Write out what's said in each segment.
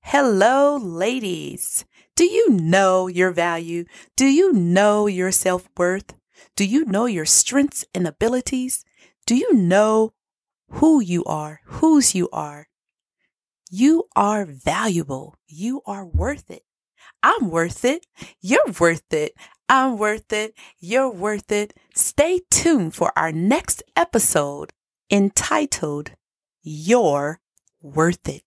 Hello, ladies. Do you know your value? Do you know your self worth? Do you know your strengths and abilities? Do you know who you are, whose you are? You are valuable. You are worth it. I'm worth it. You're worth it. I'm worth it. You're worth it. Stay tuned for our next episode entitled You're Worth It.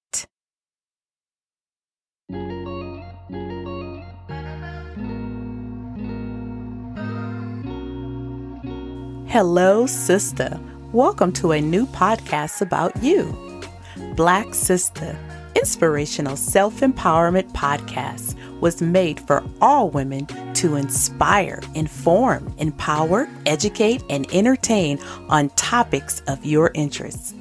Hello, sister. Welcome to a new podcast about you. Black Sister, inspirational self empowerment podcast, was made for all women to inspire, inform, empower, educate, and entertain on topics of your interests,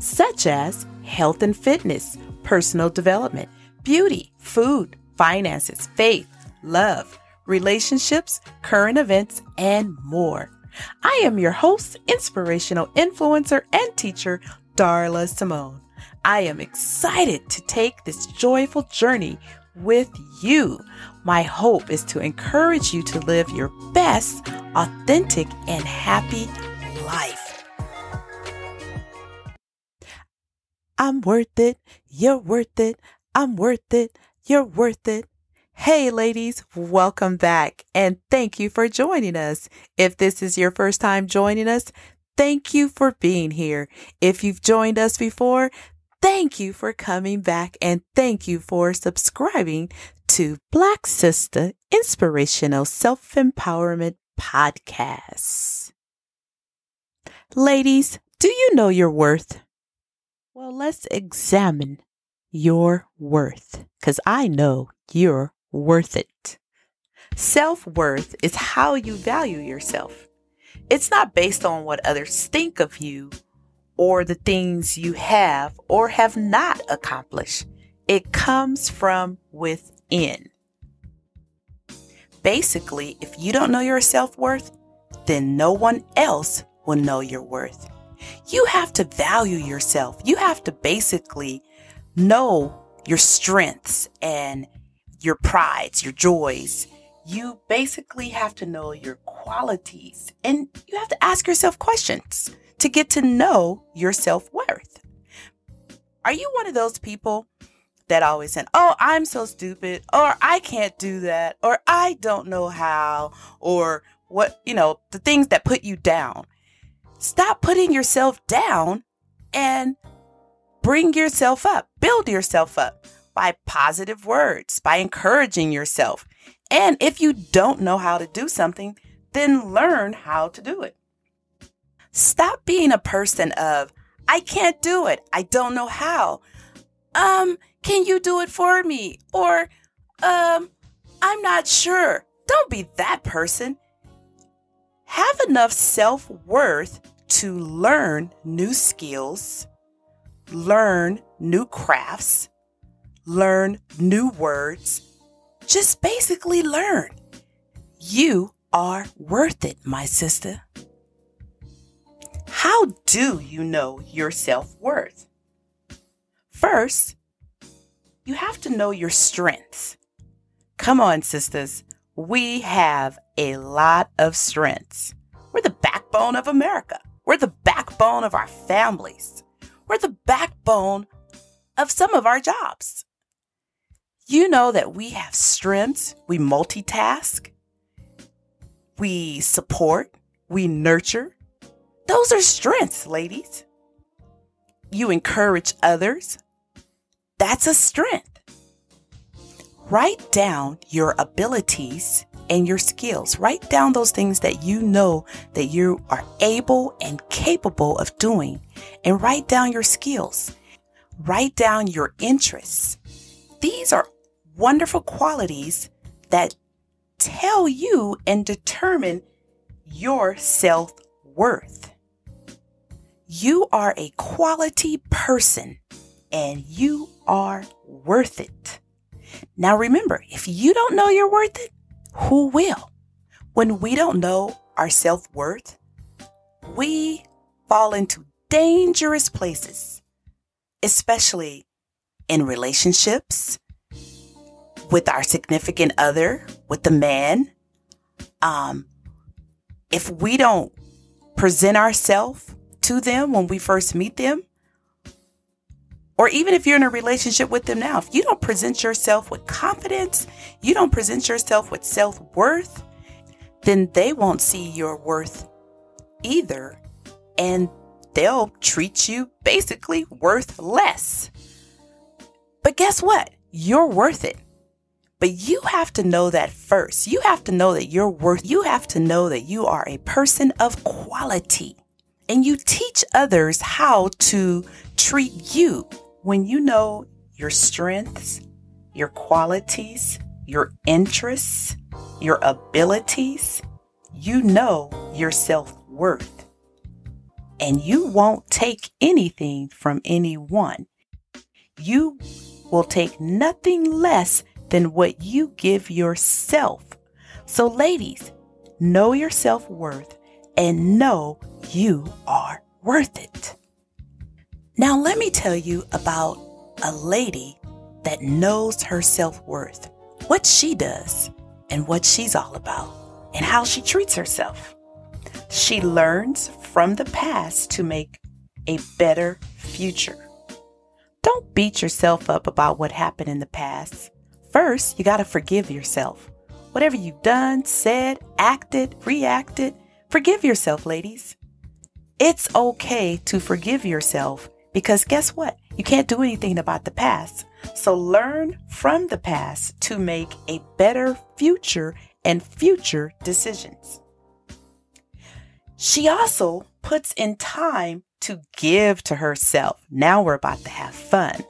such as health and fitness, personal development, beauty, food, finances, faith, love, relationships, current events, and more. I am your host, inspirational influencer, and teacher, Darla Simone. I am excited to take this joyful journey with you. My hope is to encourage you to live your best, authentic, and happy life. I'm worth it. You're worth it. I'm worth it. You're worth it. Hey, ladies, welcome back and thank you for joining us. If this is your first time joining us, thank you for being here. If you've joined us before, thank you for coming back and thank you for subscribing to Black Sister Inspirational Self Empowerment Podcast. Ladies, do you know your worth? Well, let's examine your worth because I know you're worth it. Self worth is how you value yourself. It's not based on what others think of you or the things you have or have not accomplished. It comes from within. Basically, if you don't know your self worth, then no one else will know your worth. You have to value yourself. You have to basically know your strengths and your prides, your joys. You basically have to know your qualities and you have to ask yourself questions to get to know your self worth. Are you one of those people that always say, Oh, I'm so stupid, or I can't do that, or I don't know how, or what, you know, the things that put you down? Stop putting yourself down and bring yourself up, build yourself up by positive words, by encouraging yourself. And if you don't know how to do something, then learn how to do it. Stop being a person of, I can't do it. I don't know how. Um, can you do it for me? Or, um, I'm not sure. Don't be that person. Have enough self worth to learn new skills, learn new crafts, learn new words. Just basically learn. You are worth it, my sister. How do you know your self worth? First, you have to know your strengths. Come on, sisters. We have a lot of strengths. We're the backbone of America. We're the backbone of our families. We're the backbone of some of our jobs. You know that we have strengths, we multitask, we support, we nurture. Those are strengths, ladies. You encourage others. That's a strength. Write down your abilities and your skills. Write down those things that you know that you are able and capable of doing. And write down your skills. Write down your interests. These are wonderful qualities that tell you and determine your self worth. You are a quality person and you are worth it. Now remember, if you don't know you're worth it, who will? When we don't know our self worth, we fall into dangerous places, especially in relationships, with our significant other, with the man. Um, if we don't present ourselves to them when we first meet them, or even if you're in a relationship with them now, if you don't present yourself with confidence, you don't present yourself with self worth, then they won't see your worth either. And they'll treat you basically worth less. But guess what? You're worth it. But you have to know that first. You have to know that you're worth, you have to know that you are a person of quality. And you teach others how to treat you when you know your strengths, your qualities, your interests, your abilities, you know your self worth. And you won't take anything from anyone. You will take nothing less than what you give yourself. So, ladies, know your self worth and know you are worth it. Now, let me tell you about a lady that knows her self worth, what she does, and what she's all about, and how she treats herself. She learns from the past to make a better future. Don't beat yourself up about what happened in the past. First, you got to forgive yourself. Whatever you've done, said, acted, reacted, forgive yourself, ladies. It's okay to forgive yourself because guess what? You can't do anything about the past. So learn from the past to make a better future and future decisions. She also puts in time to give to herself. Now we're about to have fun.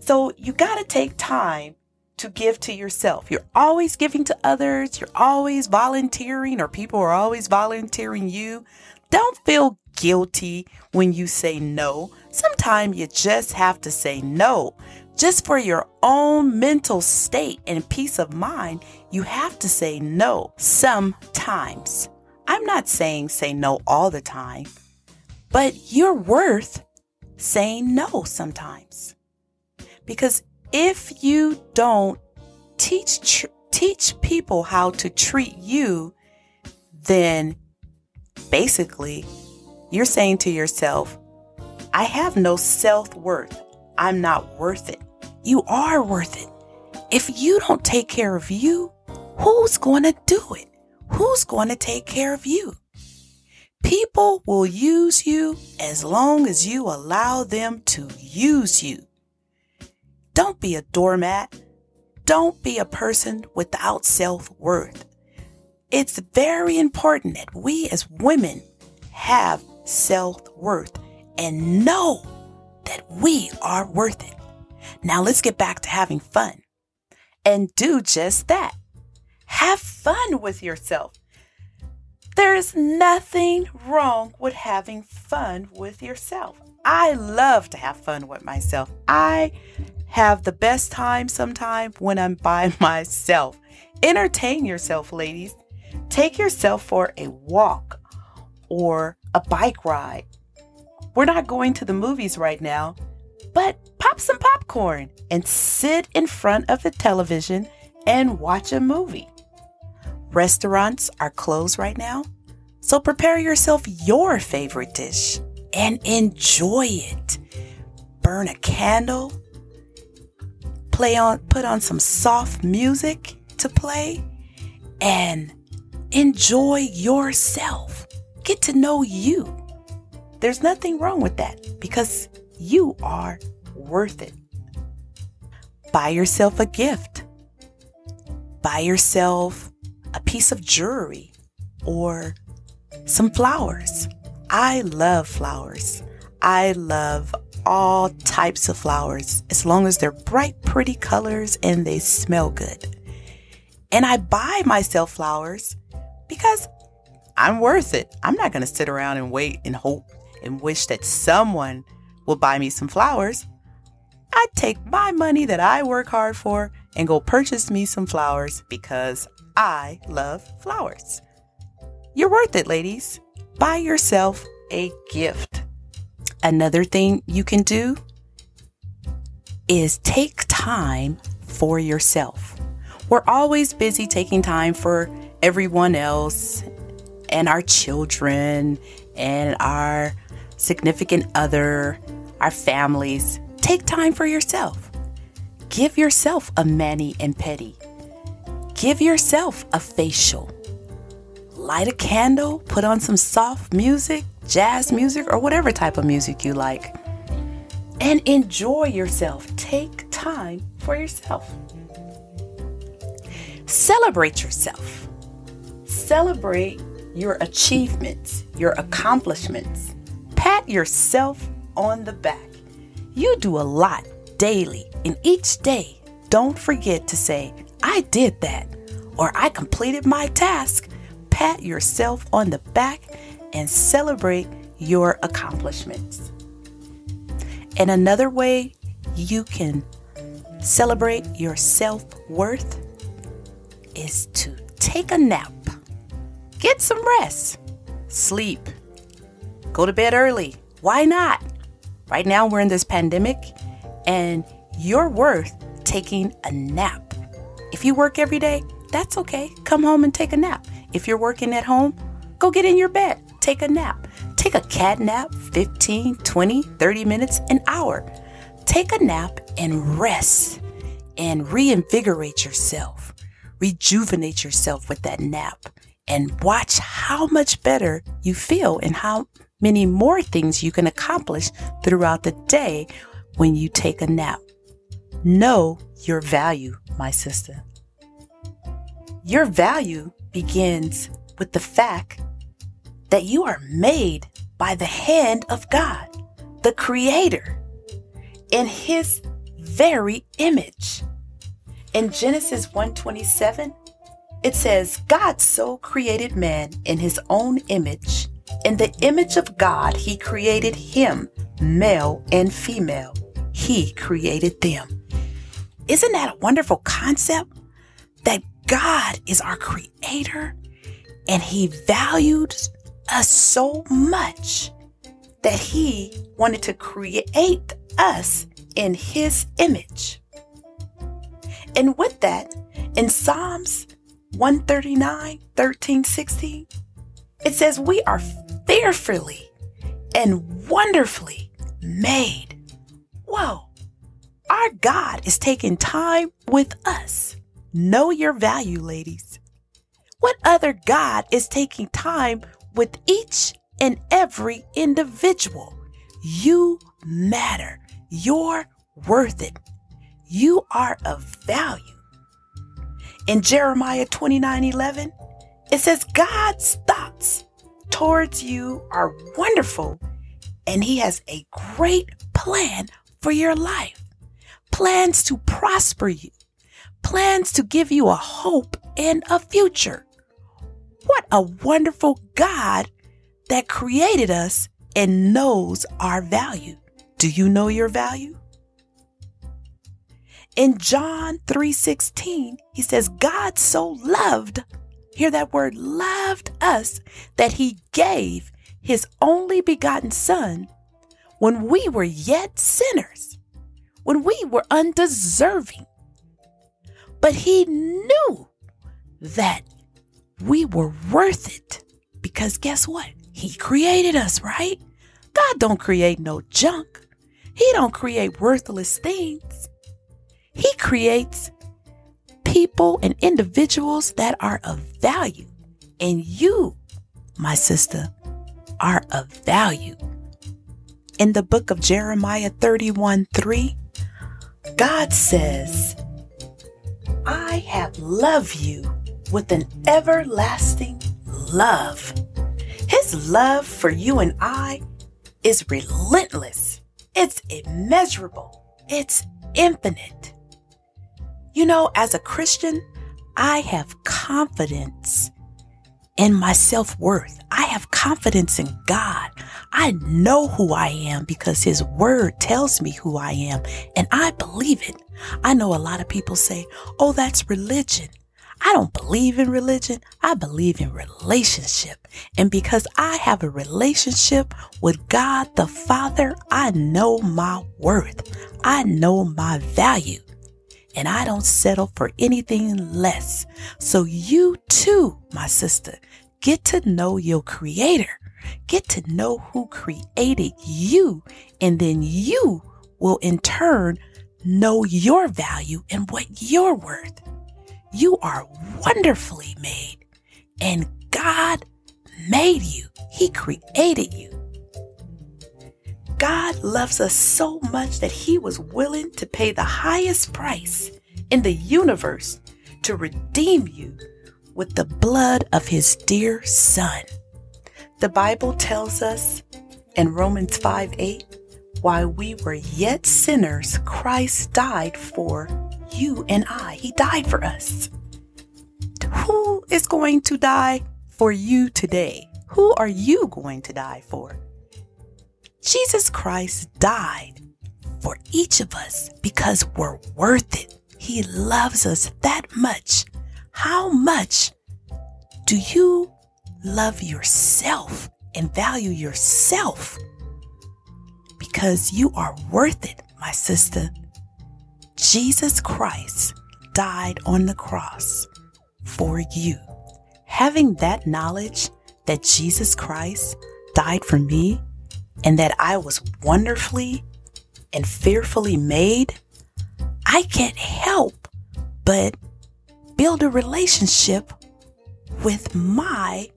So you got to take time to give to yourself. You're always giving to others, you're always volunteering, or people are always volunteering you. Don't feel guilty when you say no. Sometimes you just have to say no. Just for your own mental state and peace of mind, you have to say no sometimes. I'm not saying say no all the time, but you're worth saying no sometimes. Because if you don't teach teach people how to treat you, then basically you're saying to yourself, I have no self worth. I'm not worth it. You are worth it. If you don't take care of you, who's going to do it? Who's going to take care of you? People will use you as long as you allow them to use you. Don't be a doormat. Don't be a person without self worth. It's very important that we as women have self worth and know that we are worth it. Now let's get back to having fun and do just that. Have fun with yourself. There is nothing wrong with having fun with yourself. I love to have fun with myself. I have the best time sometimes when I'm by myself. Entertain yourself, ladies. Take yourself for a walk or a bike ride. We're not going to the movies right now, but pop some popcorn and sit in front of the television and watch a movie. Restaurants are closed right now, so prepare yourself your favorite dish and enjoy it. Burn a candle, play on put on some soft music to play and enjoy yourself. Get to know you. There's nothing wrong with that because you are worth it. Buy yourself a gift. Buy yourself a piece of jewelry or some flowers. I love flowers. I love all types of flowers as long as they're bright, pretty colors and they smell good. And I buy myself flowers because I'm worth it. I'm not going to sit around and wait and hope and wish that someone will buy me some flowers. I take my money that I work hard for and go purchase me some flowers because I love flowers. You're worth it, ladies. Buy yourself a gift. Another thing you can do is take time for yourself. We're always busy taking time for everyone else and our children and our significant other, our families. Take time for yourself. Give yourself a mani and pedi. Give yourself a facial. Light a candle, put on some soft music, jazz music, or whatever type of music you like. And enjoy yourself. Take time for yourself. Celebrate yourself. Celebrate your achievements, your accomplishments. Pat yourself on the back. You do a lot daily, and each day, don't forget to say, I did that, or I completed my task. Pat yourself on the back and celebrate your accomplishments. And another way you can celebrate your self worth is to take a nap, get some rest, sleep, go to bed early. Why not? Right now, we're in this pandemic and you're worth taking a nap. If you work every day, that's okay. Come home and take a nap. If you're working at home, go get in your bed, take a nap. Take a cat nap 15, 20, 30 minutes, an hour. Take a nap and rest and reinvigorate yourself. Rejuvenate yourself with that nap and watch how much better you feel and how many more things you can accomplish throughout the day when you take a nap. Know your value, my sister. Your value begins with the fact that you are made by the hand of God, the Creator, in His very image. In Genesis 1:27, it says, God so created man in his own image. In the image of God, he created him, male and female. He created them. Isn't that a wonderful concept? That God is our creator and he valued us so much that he wanted to create us in his image. And with that, in Psalms 139, 13, 16, it says, We are fearfully and wonderfully made. Whoa, our God is taking time with us. Know your value, ladies. What other God is taking time with each and every individual? You matter. You're worth it. You are of value. In Jeremiah 29 11, it says, God's thoughts towards you are wonderful, and He has a great plan for your life. Plans to prosper you, plans to give you a hope and a future. What a wonderful God that created us and knows our value. Do you know your value? In John 3:16, he says God so loved, hear that word loved us that he gave his only begotten son when we were yet sinners, when we were undeserving. But he knew that we were worth it because guess what? He created us, right? God don't create no junk. He don't create worthless things. He creates people and individuals that are of value. And you, my sister, are of value. In the book of Jeremiah 31 3, God says, I have loved you with an everlasting love. His love for you and I is relentless. It's immeasurable. It's infinite. You know, as a Christian, I have confidence in my self worth. I have confidence in God. I know who I am because His Word tells me who I am, and I believe it. I know a lot of people say, oh, that's religion. I don't believe in religion. I believe in relationship. And because I have a relationship with God the Father, I know my worth. I know my value. And I don't settle for anything less. So you too, my sister, get to know your creator. Get to know who created you. And then you will in turn know your value and what you're worth. You are wonderfully made, and God made you. He created you. God loves us so much that He was willing to pay the highest price in the universe to redeem you with the blood of His dear Son. The Bible tells us in Romans 5 8, while we were yet sinners, Christ died for you and I. He died for us. Who is going to die for you today? Who are you going to die for? Jesus Christ died for each of us because we're worth it. He loves us that much. How much do you love yourself and value yourself? Because you are worth it, my sister. Jesus Christ died on the cross for you. Having that knowledge that Jesus Christ died for me and that I was wonderfully and fearfully made, I can't help but build a relationship with my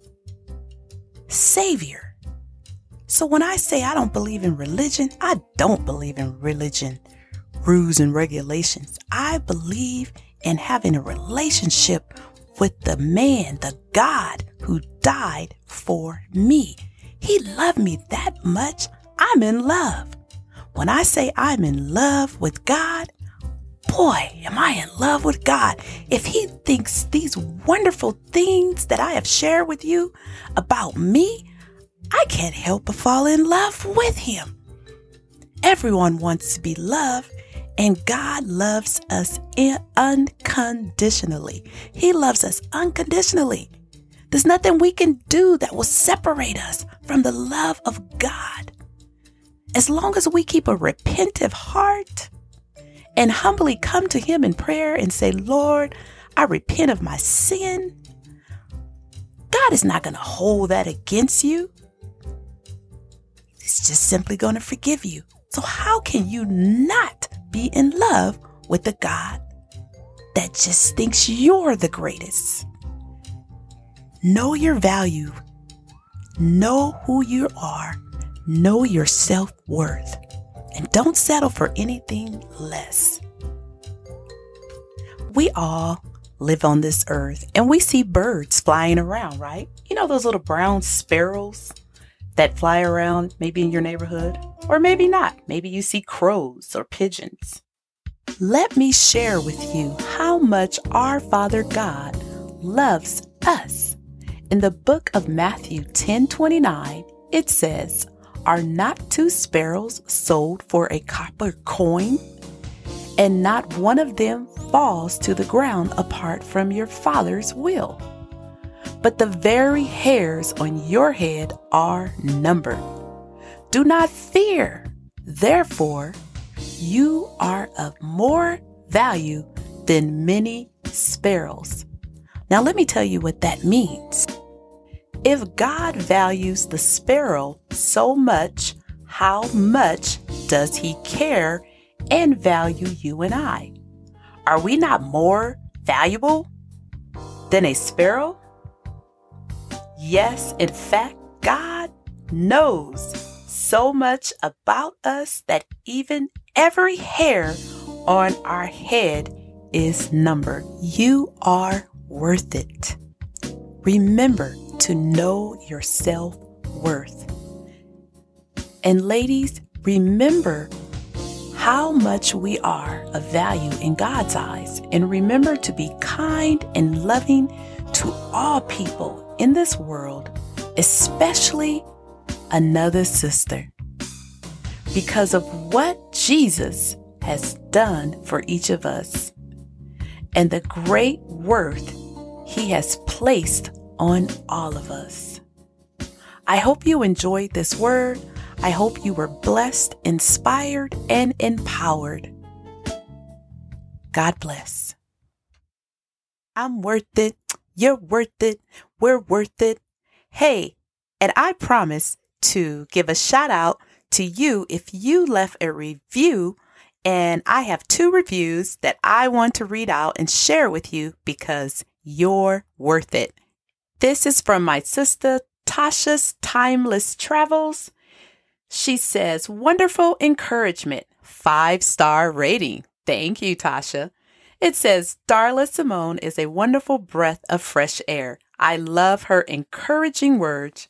Savior. So when I say I don't believe in religion, I don't believe in religion rules and regulations. I believe in having a relationship with the man, the God who died for me. He loved me that much. I'm in love. When I say I'm in love with God, boy, am I in love with God. If He thinks these wonderful things that I have shared with you about me, I can't help but fall in love with Him. Everyone wants to be loved, and God loves us unconditionally. He loves us unconditionally. There's nothing we can do that will separate us from the love of God. As long as we keep a repentive heart and humbly come to Him in prayer and say, Lord, I repent of my sin, God is not going to hold that against you. He's just simply going to forgive you. So, how can you not be in love with a God that just thinks you're the greatest. Know your value. Know who you are. Know your self worth. And don't settle for anything less. We all live on this earth and we see birds flying around, right? You know those little brown sparrows that fly around maybe in your neighborhood? Or maybe not. Maybe you see crows or pigeons. Let me share with you how much our Father God loves us. In the book of Matthew 10:29, it says, "Are not two sparrows sold for a copper coin? And not one of them falls to the ground apart from your Father's will. But the very hairs on your head are numbered. Do not fear. Therefore, you are of more value than many sparrows. Now, let me tell you what that means. If God values the sparrow so much, how much does he care and value you and I? Are we not more valuable than a sparrow? Yes, in fact, God knows so much about us that even every hair on our head is numbered. You are worth it. Remember to know your self worth. And ladies, remember how much we are of value in God's eyes. And remember to be kind and loving to all people in this world, especially another sister because of what Jesus has done for each of us and the great worth He has placed on all of us. I hope you enjoyed this word. I hope you were blessed, inspired, and empowered. God bless. I'm worth it. You're worth it. We're worth it. Hey, and I promise to give a shout out to you if you left a review. And I have two reviews that I want to read out and share with you because you're worth it. This is from my sister Tasha's Timeless Travels. She says, wonderful encouragement, five star rating. Thank you, Tasha. It says, Darla Simone is a wonderful breath of fresh air. I love her encouraging words.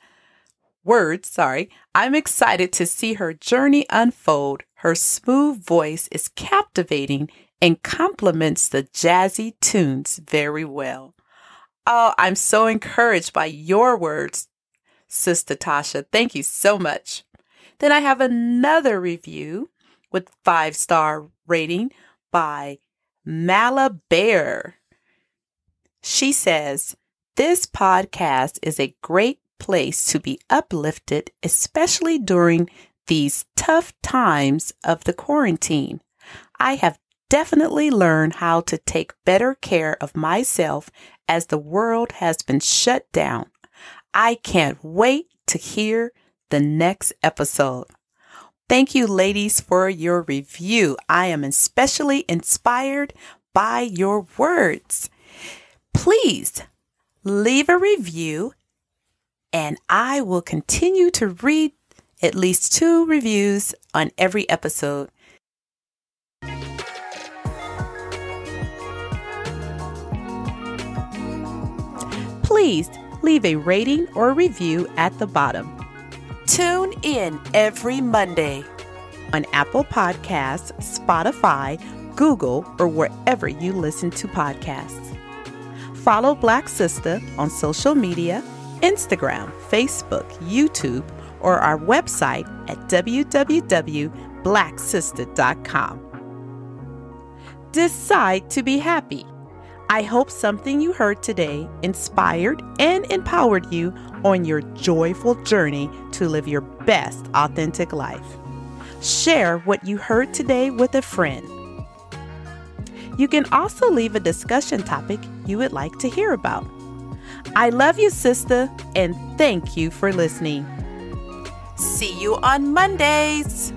Words, sorry. I'm excited to see her journey unfold. Her smooth voice is captivating and complements the jazzy tunes very well. Oh, I'm so encouraged by your words, Sister Tasha. Thank you so much. Then I have another review with five star rating by Mala Bear. She says, This podcast is a great place to be uplifted, especially during these tough times of the quarantine. I have definitely learned how to take better care of myself as the world has been shut down. I can't wait to hear the next episode. Thank you, ladies, for your review. I am especially inspired by your words. Please leave a review, and I will continue to read at least two reviews on every episode. Please leave a rating or review at the bottom. Tune in every Monday on Apple Podcasts, Spotify, Google, or wherever you listen to podcasts. Follow Black Sister on social media Instagram, Facebook, YouTube, or our website at www.blacksister.com. Decide to be happy. I hope something you heard today inspired and empowered you on your joyful journey to live your best authentic life. Share what you heard today with a friend. You can also leave a discussion topic you would like to hear about. I love you, sister, and thank you for listening. See you on Mondays.